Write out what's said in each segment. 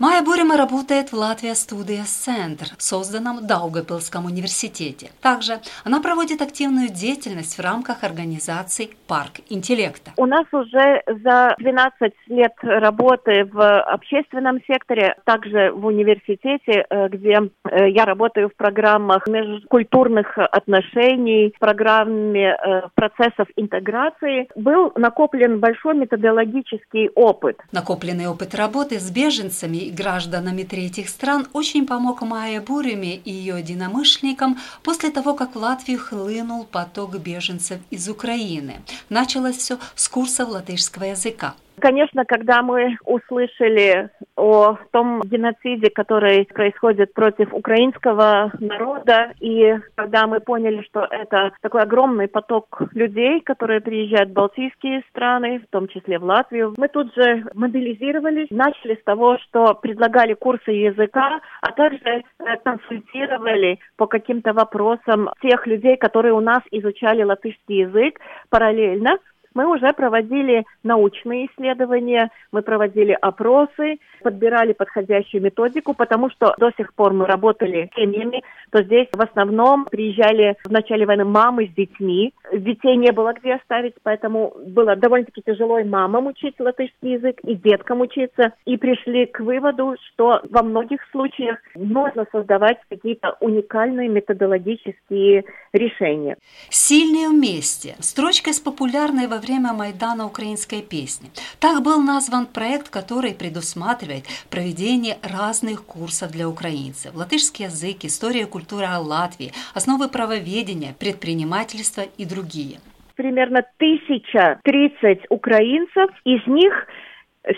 Майя Бурима работает в Латвия Студия Центр, созданном в Даугапилском университете. Также она проводит активную деятельность в рамках организации «Парк интеллекта». У нас уже за 12 лет работы в общественном секторе, также в университете, э, где э, я работаю в программах межкультурных отношений, в программе э, процессов интеграции, был накоплен большой методологический опыт. Накопленный опыт работы с беженцами гражданами третьих стран очень помог Майе Буриме и ее единомышленникам после того, как в Латвию хлынул поток беженцев из Украины. Началось все с курсов латышского языка. Конечно, когда мы услышали о том геноциде, который происходит против украинского народа, и когда мы поняли, что это такой огромный поток людей, которые приезжают в Балтийские страны, в том числе в Латвию, мы тут же мобилизировались, начали с того, что предлагали курсы языка, а также э, консультировали по каким-то вопросам тех людей, которые у нас изучали латышский язык параллельно мы уже проводили научные исследования, мы проводили опросы, подбирали подходящую методику, потому что до сих пор мы работали с семьями, то здесь в основном приезжали в начале войны мамы с детьми. Детей не было где оставить, поэтому было довольно-таки тяжело и мамам учить латышский язык, и деткам учиться. И пришли к выводу, что во многих случаях можно создавать какие-то уникальные методологические решения. Сильные вместе. Строчка с популярной во время Майдана украинской песни. Так был назван проект, который предусматривает проведение разных курсов для украинцев. Латышский язык, история и культура Латвии, основы правоведения, предпринимательства и другие. Примерно 1030 украинцев, из них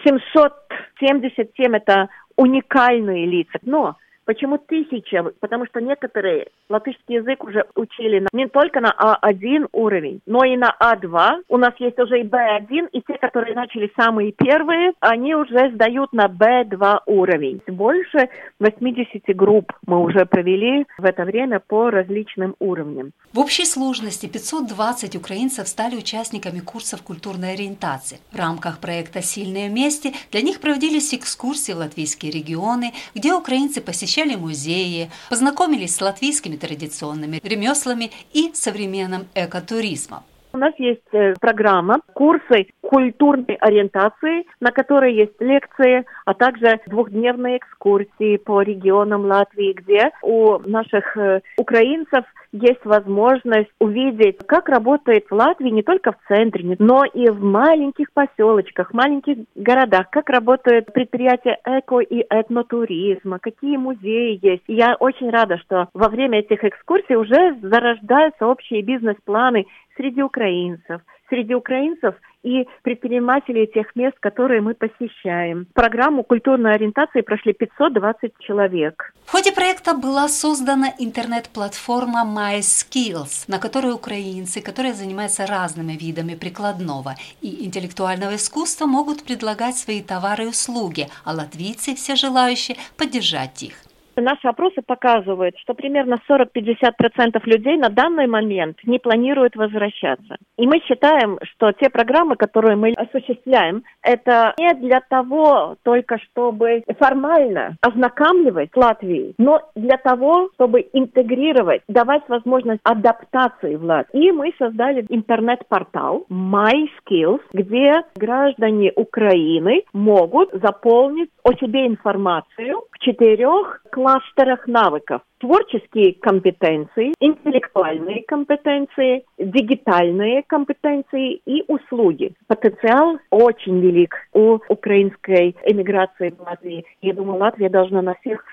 777 это уникальные лица. Но Почему тысяча? Потому что некоторые латышский язык уже учили не только на А1 уровень, но и на А2. У нас есть уже и Б1, и те, которые начали самые первые, они уже сдают на Б2 уровень. Больше 80 групп мы уже провели в это время по различным уровням. В общей сложности 520 украинцев стали участниками курсов культурной ориентации. В рамках проекта «Сильные вместе» для них проводились экскурсии в латвийские регионы, где украинцы посещали посещали музеи, познакомились с латвийскими традиционными ремеслами и современным экотуризмом. У нас есть э, программа, курсы культурной ориентации, на которой есть лекции, а также двухдневные экскурсии по регионам Латвии, где у наших э, украинцев есть возможность увидеть, как работает в Латвии не только в центре, но и в маленьких поселочках, маленьких городах, как работают предприятия эко и этнотуризма, какие музеи есть. я очень рада, что во время этих экскурсий уже зарождаются общие бизнес-планы среди украинцев, среди украинцев и предпринимателей тех мест, которые мы посещаем. Программу культурной ориентации прошли 520 человек. В ходе проекта была создана интернет-платформа MySkills, на которой украинцы, которые занимаются разными видами прикладного и интеллектуального искусства, могут предлагать свои товары и услуги, а латвийцы, все желающие, поддержать их. Наши опросы показывают, что примерно 40-50% людей на данный момент не планируют возвращаться. И мы считаем, что те программы, которые мы осуществляем, это не для того только, чтобы формально ознакомливать с Латвией, но для того, чтобы интегрировать, давать возможность адаптации в Латвии. И мы создали интернет-портал MySkills, где граждане Украины могут заполнить о себе информацию в четырех кластерах навыков. Творческие компетенции, интеллектуальные компетенции, дигитальные компетенции и услуги. Потенциал очень велик у украинской эмиграции в Латвии. Я думаю, Латвия должна на всех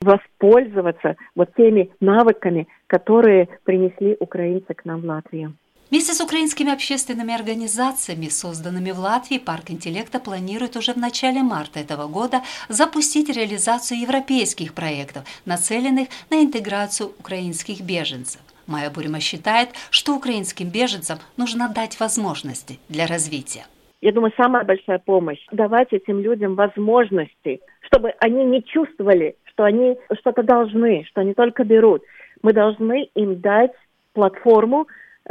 воспользоваться вот теми навыками, которые принесли украинцы к нам в Латвию. Вместе с украинскими общественными организациями, созданными в Латвии, Парк интеллекта планирует уже в начале марта этого года запустить реализацию европейских проектов, нацеленных на интеграцию украинских беженцев. Майя Бурима считает, что украинским беженцам нужно дать возможности для развития. Я думаю, самая большая помощь – давать этим людям возможности, чтобы они не чувствовали, что они что-то должны, что они только берут. Мы должны им дать платформу,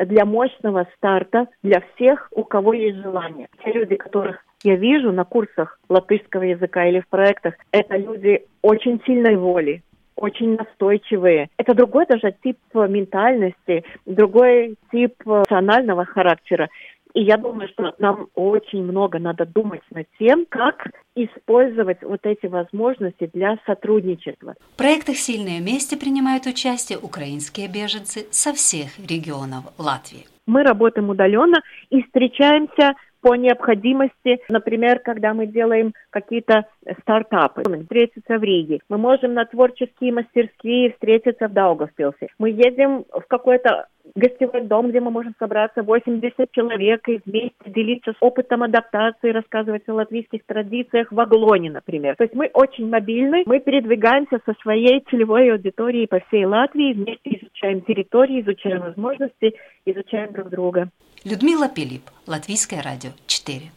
для мощного старта для всех, у кого есть желание. Те люди, которых я вижу на курсах латышского языка или в проектах, это люди очень сильной воли, очень настойчивые. Это другой даже тип ментальности, другой тип национального характера. И я думаю, что нам очень много надо думать над тем, как использовать вот эти возможности для сотрудничества. В проектах «Сильные вместе» принимают участие украинские беженцы со всех регионов Латвии. Мы работаем удаленно и встречаемся по необходимости, например, когда мы делаем какие-то стартапы, встретиться в Риге. Мы можем на творческие мастерские встретиться в Даугавпилсе. Мы едем в какой-то гостевой дом, где мы можем собраться 80 человек и вместе делиться с опытом адаптации, рассказывать о латвийских традициях в Аглоне, например. То есть мы очень мобильны, мы передвигаемся со своей целевой аудиторией по всей Латвии, вместе изучаем территории, изучаем возможности, изучаем друг друга. Людмила Пилип, Латвийское радио 4.